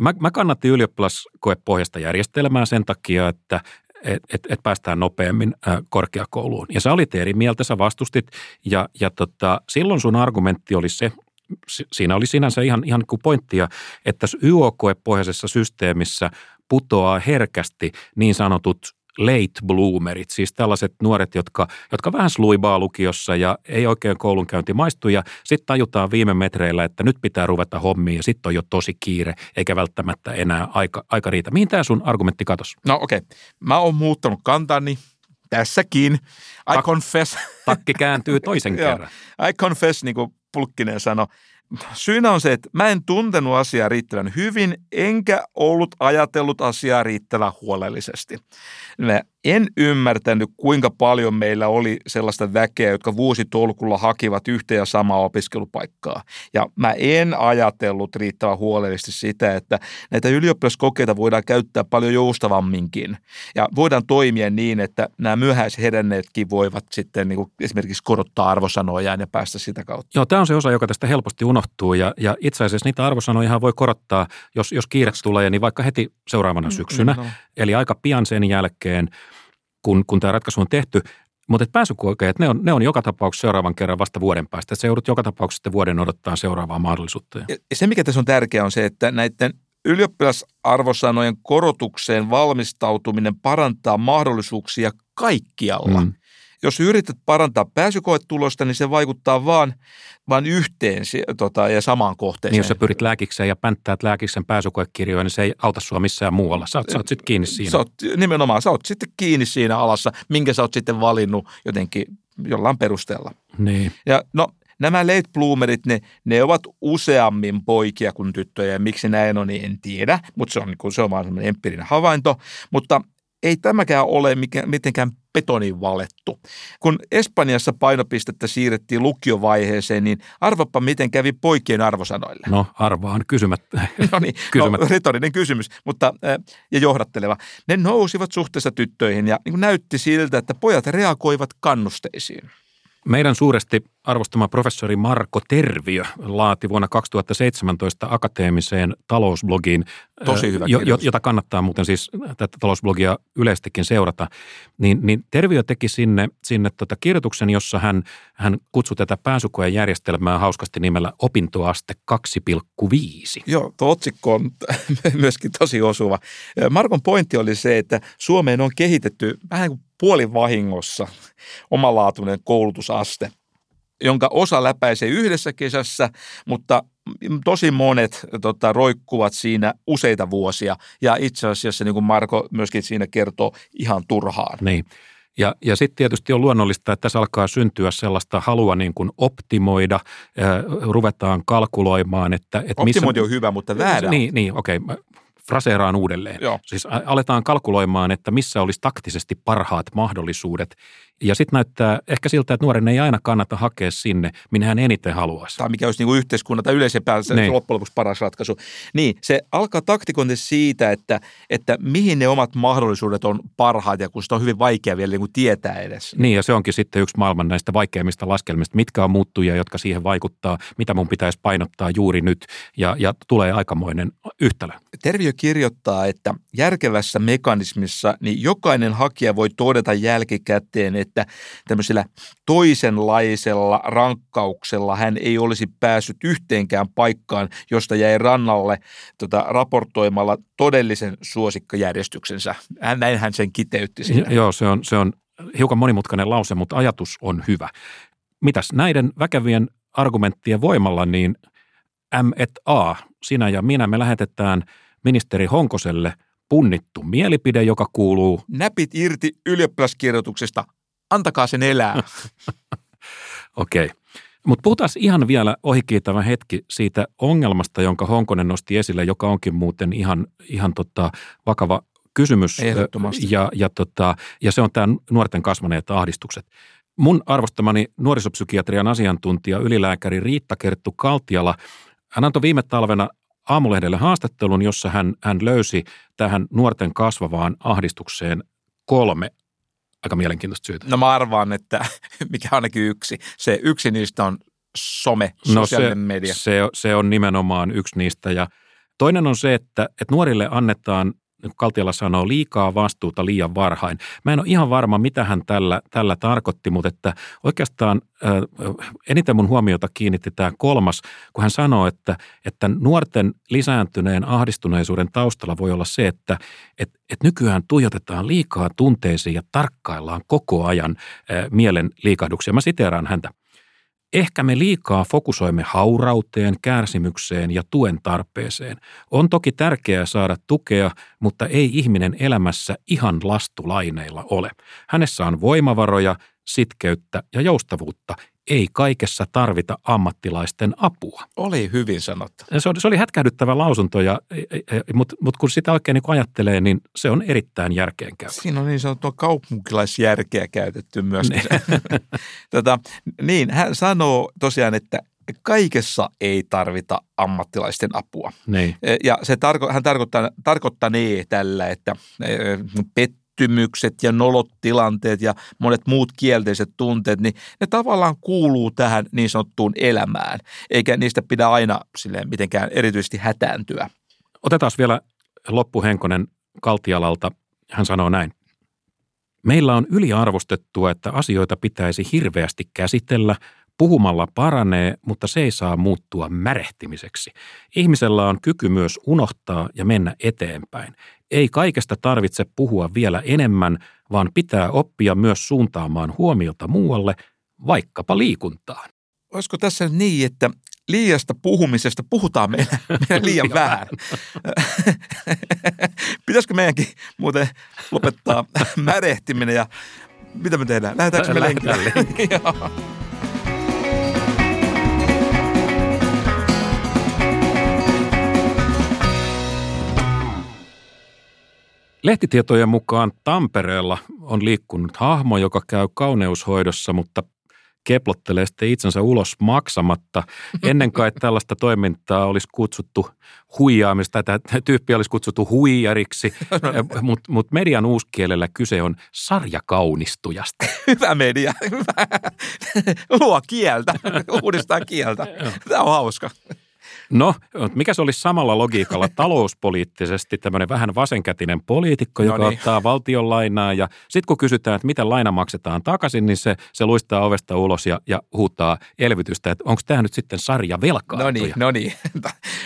[SPEAKER 2] Mä, mä kannattin ylioppilaskoepohjasta järjestelmää sen takia, että et, et, et päästään nopeammin ä, korkeakouluun. Ja sä olit eri mieltä, sä vastustit ja, ja tota, silloin sun argumentti oli se, siinä oli sinänsä ihan, ihan kuin pointtia, että tässä YO-koepohjaisessa systeemissä putoaa herkästi niin sanotut late bloomerit, siis tällaiset nuoret, jotka, jotka vähän sluibaa lukiossa ja ei oikein koulunkäynti maistu ja sitten tajutaan viime metreillä, että nyt pitää ruveta hommiin ja sitten on jo tosi kiire eikä välttämättä enää aika, aika riitä. Mihin tämä sun argumentti katos?
[SPEAKER 1] No okei, okay. mä oon muuttanut kantani tässäkin. I
[SPEAKER 2] Tak-
[SPEAKER 1] confess.
[SPEAKER 2] Takki kääntyy toisen kerran.
[SPEAKER 1] I confess, niin kuin Pulkkinen sanoi. Syynä on se, että mä en tuntenut asiaa riittävän hyvin, enkä ollut ajatellut asiaa riittävän huolellisesti. Mä en ymmärtänyt, kuinka paljon meillä oli sellaista väkeä, jotka vuositolkulla hakivat yhtä ja samaa opiskelupaikkaa. Ja mä en ajatellut riittävän huolellisesti sitä, että näitä ylioppilaskokeita voidaan käyttää paljon joustavamminkin. Ja voidaan toimia niin, että nämä myöhäisheränneetkin voivat sitten niin kuin esimerkiksi korottaa arvosanojaan ja päästä sitä kautta.
[SPEAKER 2] Joo, tämä on se osa, joka tästä helposti unohtuu. Ja, ja itse asiassa niitä arvosanoja voi korottaa, jos, jos kiire tulee, niin vaikka heti seuraavana syksynä. No. Eli aika pian sen jälkeen, kun, kun tämä ratkaisu on tehty. Mutta pääsykokeet, ne on, ne on joka tapauksessa seuraavan kerran vasta vuoden päästä. Se joudut joka tapauksessa vuoden odottaa seuraavaa mahdollisuutta.
[SPEAKER 1] Ja se, mikä tässä on tärkeää, on se, että näiden ylioppilasarvosanojen korotukseen valmistautuminen parantaa mahdollisuuksia kaikkialla. Mm jos yrität parantaa pääsykoetulosta, niin se vaikuttaa vaan, vaan yhteen tota, ja samaan kohteeseen.
[SPEAKER 2] Niin jos sä pyrit lääkikseen ja pänttäät lääkiksen pääsykoekirjoja, niin se ei auta sua missään muualla. Sä oot, sä oot sitten kiinni siinä.
[SPEAKER 1] Sä oot, nimenomaan, sä oot sitten kiinni siinä alassa, minkä sä oot sitten valinnut jotenkin jollain perusteella.
[SPEAKER 2] Niin.
[SPEAKER 1] Ja no, nämä late bloomerit, ne, ne ovat useammin poikia kuin tyttöjä. Ja miksi näin on, niin en tiedä, mutta se on, niin se on vaan semmoinen empiirinen havainto. Mutta ei tämäkään ole mitenkään betonin valettu. Kun Espanjassa painopistettä siirrettiin lukiovaiheeseen, niin arvappa miten kävi poikien arvosanoille.
[SPEAKER 2] No arvaan kysymättä.
[SPEAKER 1] no niin, kysymättä. No, retorinen kysymys, mutta ja johdatteleva. Ne nousivat suhteessa tyttöihin ja niin näytti siltä, että pojat reagoivat kannusteisiin.
[SPEAKER 2] Meidän suuresti arvostama professori Marko Terviö laati vuonna 2017 akateemiseen talousblogiin,
[SPEAKER 1] Tosi hyvä
[SPEAKER 2] jo, jota kannattaa muuten siis tätä talousblogia yleistäkin seurata, niin, niin Terviö teki sinne, sinne tota kirjoituksen, jossa hän, hän kutsui tätä pääsykojen järjestelmää hauskasti nimellä opintoaste 2,5.
[SPEAKER 1] Joo, tuo otsikko on myöskin tosi osuva. Markon pointti oli se, että Suomeen on kehitetty vähän kuin puolivahingossa omalaatuinen koulutusaste, jonka osa läpäisee yhdessä kesässä, mutta tosi monet tota, roikkuvat siinä useita vuosia ja itse asiassa niin kuin Marko myöskin siinä kertoo ihan turhaan.
[SPEAKER 2] Niin. Ja, ja sitten tietysti on luonnollista, että tässä alkaa syntyä sellaista halua niin kuin optimoida, äh, ruvetaan kalkuloimaan, että... että
[SPEAKER 1] Optimointi missä, on hyvä, mutta väärä.
[SPEAKER 2] Niin, niin okei. Okay fraseeraan uudelleen. Joo. Siis aletaan kalkuloimaan, että missä olisi taktisesti parhaat mahdollisuudet. Ja sitten näyttää ehkä siltä, että nuoren ei aina kannata hakea sinne, minne hän eniten haluaisi.
[SPEAKER 1] Tai mikä olisi niin yhteiskunnan tai yleisen päässä niin. loppujen lopuksi paras ratkaisu. Niin, se alkaa taktikointi siitä, että, että mihin ne omat mahdollisuudet on parhaat ja kun sitä on hyvin vaikea vielä niin kuin tietää edes.
[SPEAKER 2] Niin, ja se onkin sitten yksi maailman näistä vaikeimmista laskelmista. Mitkä on muuttuja, jotka siihen vaikuttaa, mitä mun pitäisi painottaa juuri nyt, ja, ja tulee aikamoinen yhtälö.
[SPEAKER 1] Terviö kirjoittaa, että järkevässä mekanismissa niin jokainen hakija voi todeta jälkikäteen, että tämmöisellä toisenlaisella rankkauksella hän ei olisi päässyt yhteenkään paikkaan, josta jäi rannalle tota, raportoimalla todellisen suosikkajärjestyksensä. Hän, näin hän sen kiteytti siinä.
[SPEAKER 2] Joo, se on, se on hiukan monimutkainen lause, mutta ajatus on hyvä. Mitäs näiden väkevien argumenttien voimalla, niin M et A, sinä ja minä, me lähetetään – ministeri Honkoselle punnittu mielipide, joka kuuluu...
[SPEAKER 1] Näpit irti ylioppilaskirjoituksesta, antakaa sen elää.
[SPEAKER 2] Okei. Okay. Mutta puhutaan ihan vielä ohikiitävä hetki siitä ongelmasta, jonka Honkonen nosti esille, joka onkin muuten ihan, ihan tota, vakava kysymys.
[SPEAKER 1] Ehdottomasti.
[SPEAKER 2] Ja, ja, tota, ja se on tämä nuorten kasvaneet ahdistukset. Mun arvostamani nuorisopsykiatrian asiantuntija, ylilääkäri Riitta Kerttu Kaltiala, hän antoi viime talvena aamulehdelle haastattelun, jossa hän, hän löysi tähän nuorten kasvavaan ahdistukseen kolme aika mielenkiintoista syytä.
[SPEAKER 1] No mä arvaan, että mikä ainakin yksi. Se yksi niistä on some, sosiaalinen
[SPEAKER 2] no
[SPEAKER 1] se, media.
[SPEAKER 2] Se, se on nimenomaan yksi niistä ja toinen on se, että, että nuorille annetaan niin Kaltiala sanoo, liikaa vastuuta liian varhain. Mä en ole ihan varma, mitä hän tällä, tällä tarkoitti, mutta että oikeastaan äh, eniten mun huomiota kiinnitti tämä kolmas, kun hän sanoo, että, että nuorten lisääntyneen ahdistuneisuuden taustalla voi olla se, että et, et nykyään tuijotetaan liikaa tunteisiin ja tarkkaillaan koko ajan äh, mielen liikahduksia. Mä siteeraan häntä. Ehkä me liikaa fokusoimme haurauteen, kärsimykseen ja tuen tarpeeseen. On toki tärkeää saada tukea, mutta ei ihminen elämässä ihan lastulaineilla ole. Hänessä on voimavaroja, sitkeyttä ja joustavuutta, ei kaikessa tarvita ammattilaisten apua.
[SPEAKER 1] Oli hyvin sanottu.
[SPEAKER 2] Se oli, se oli hätkähdyttävä lausunto, ja, mutta mut kun sitä oikein niin ajattelee, niin se on erittäin järkeenkäyvä.
[SPEAKER 1] Siinä on niin sanottua kaupunkilaisjärkeä käytetty myös. Niin. tota, niin, hän sanoo tosiaan, että kaikessa ei tarvita ammattilaisten apua.
[SPEAKER 2] Niin.
[SPEAKER 1] Ja se tarko, hän tarkoittaa, tarkoittaa niin tällä, että pet, pettymykset ja nolot tilanteet ja monet muut kielteiset tunteet, niin ne tavallaan kuuluu tähän niin sanottuun elämään, eikä niistä pidä aina silleen mitenkään erityisesti hätääntyä.
[SPEAKER 2] Otetaan vielä loppuhenkonen Kaltialalta. Hän sanoo näin. Meillä on yliarvostettua, että asioita pitäisi hirveästi käsitellä, Puhumalla paranee, mutta se ei saa muuttua märehtimiseksi. Ihmisellä on kyky myös unohtaa ja mennä eteenpäin. Ei kaikesta tarvitse puhua vielä enemmän, vaan pitää oppia myös suuntaamaan huomiota muualle, vaikkapa liikuntaan.
[SPEAKER 1] Olisiko tässä niin, että liiasta puhumisesta puhutaan meillä, meillä liian vähän? Pitäisikö meidänkin muuten lopettaa märehtiminen ja mitä me tehdään? Lähdetäänkö me lenkille?
[SPEAKER 2] Lehtitietojen mukaan Tampereella on liikkunut hahmo, joka käy kauneushoidossa, mutta keplottelee sitten itsensä ulos maksamatta. Ennen kai tällaista toimintaa olisi kutsuttu huijaamista, tämä tyyppi olisi kutsuttu huijariksi, mutta mut median uuskielellä kyse on sarjakaunistujasta.
[SPEAKER 1] Hyvä media, hyvä. Luo kieltä, uudistaa kieltä. Tämä on hauska.
[SPEAKER 2] No, mikä se olisi samalla logiikalla talouspoliittisesti tämmöinen vähän vasenkätinen poliitikko, joka no niin. ottaa valtion lainaa ja sitten kun kysytään, että miten laina maksetaan takaisin, niin se, se luistaa ovesta ulos ja, ja huutaa elvytystä, että onko tämä nyt sitten sarja velkaa?
[SPEAKER 1] No niin, no niin.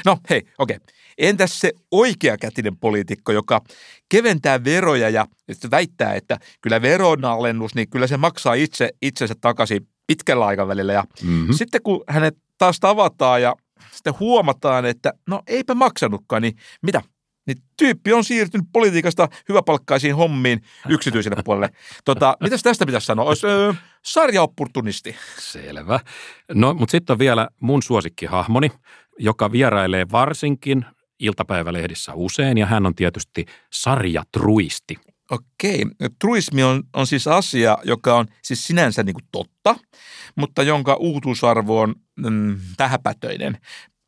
[SPEAKER 1] No hei, okei. Okay. Entäs se oikeakätinen poliitikko, joka keventää veroja ja väittää, että kyllä veronalennus, niin kyllä se maksaa itse itsensä takaisin pitkällä aikavälillä. Ja mm-hmm. sitten kun hänet taas tavataan ja sitten huomataan, että no eipä maksanutkaan, niin mitä? Niin tyyppi on siirtynyt politiikasta hyväpalkkaisiin hommiin yksityiselle puolelle. Tota, mitäs tästä pitäisi sanoa? Olisi öö, sarjaopportunisti.
[SPEAKER 2] Selvä. No, mutta sitten on vielä mun suosikkihahmoni, joka vierailee varsinkin iltapäivälehdissä usein, ja hän on tietysti sarjatruisti.
[SPEAKER 1] Okei. Truismi on, on siis asia, joka on siis sinänsä niin kuin totta, mutta jonka uutuusarvo on mm, tähäpätöinen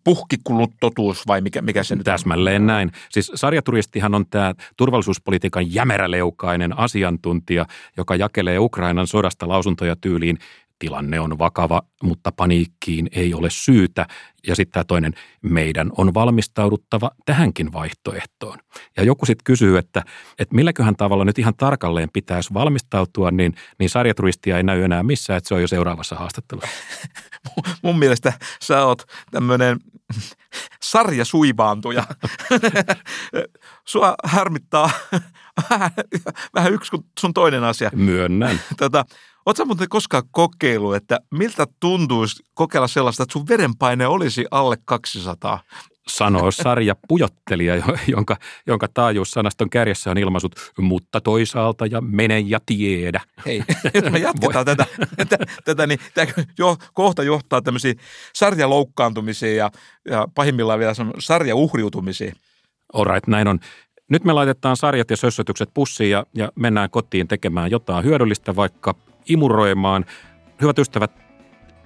[SPEAKER 1] puhkikullut totuus vai mikä, mikä se nyt
[SPEAKER 2] Täsmälleen näin. Siis sarjaturistihan on tämä turvallisuuspolitiikan jämeräleukainen asiantuntija, joka jakelee Ukrainan sodasta lausuntoja tyyliin tilanne on vakava, mutta paniikkiin ei ole syytä. Ja sitten tämä toinen, meidän on valmistauduttava tähänkin vaihtoehtoon. Ja joku sitten kysyy, että, että milläköhän tavalla nyt ihan tarkalleen pitäisi valmistautua, niin, niin sarjaturistia ei näy enää missään, että se on jo seuraavassa haastattelussa.
[SPEAKER 1] Mun mielestä sä oot tämmöinen sarja suivaantuja. Sua harmittaa vähän yksi kuin sun toinen asia.
[SPEAKER 2] Myönnän.
[SPEAKER 1] Tota, Oletko muuten koskaan kokeilu, että miltä tuntuisi kokeilla sellaista, että sun verenpaine olisi alle 200?
[SPEAKER 2] Sanoo sarja pujottelija, jonka, jonka taajuussanaston kärjessä on ilmaisut, mutta toisaalta ja mene ja tiedä.
[SPEAKER 1] Hei, me jatketaan tätä, tätä, tätä, niin tämä jo, kohta johtaa tämmöisiin sarjaloukkaantumisiin ja, ja pahimmillaan vielä sarjauhriutumisiin.
[SPEAKER 2] Alright, näin on. Nyt me laitetaan sarjat ja sössötykset pussiin ja, ja mennään kotiin tekemään jotain hyödyllistä, vaikka imuroimaan. Hyvät ystävät,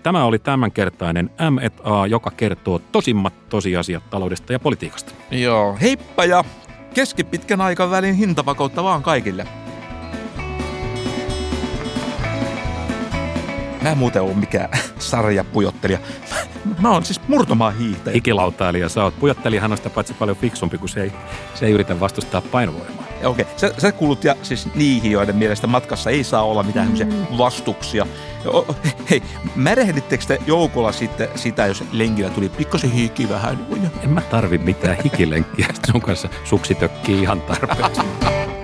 [SPEAKER 2] tämä oli tämänkertainen M&A, joka kertoo tosimmat tosiasiat taloudesta ja politiikasta.
[SPEAKER 1] Joo, heippa ja keskipitkän aikavälin hintavakautta vaan kaikille. Mä en muuten ole mikään sarjapujottelija. Mä oon siis murtomaa hiihtäjä.
[SPEAKER 2] Ikilautailija sä oot. Pujottelijahan on sitä paitsi paljon fiksumpi, kun se ei, se ei yritä vastustaa painovoimaa.
[SPEAKER 1] Okei, okay. sä, sä kuulut ja siis niihin, joiden mielestä matkassa ei saa olla mitään mm. vastuksia. Hei, märehdittekö te joukolla sitten sitä, jos lenkillä tuli pikkasen hiki vähän?
[SPEAKER 2] En mä tarvi mitään hikilenkkiä, sun kanssa suksi tökkii ihan tarpeeksi.